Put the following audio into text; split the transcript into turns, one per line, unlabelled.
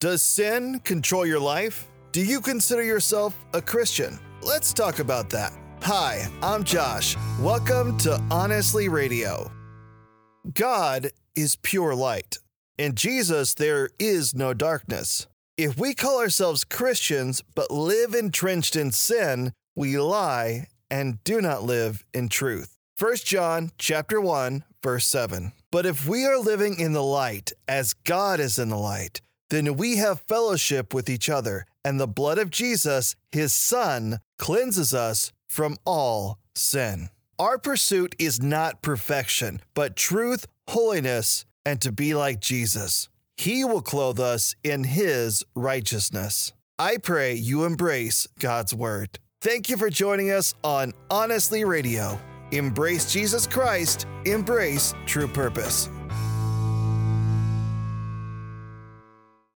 Does sin control your life? Do you consider yourself a Christian? Let's talk about that. Hi, I'm Josh. Welcome to Honestly Radio. God is pure light. In Jesus, there is no darkness. If we call ourselves Christians but live entrenched in sin, we lie and do not live in truth. 1 John chapter 1 verse 7. But if we are living in the light as God is in the light, then we have fellowship with each other, and the blood of Jesus, his son, cleanses us from all sin. Our pursuit is not perfection, but truth, holiness, and to be like Jesus. He will clothe us in His righteousness. I pray you embrace God's Word. Thank you for joining us on Honestly Radio. Embrace Jesus Christ, embrace true purpose.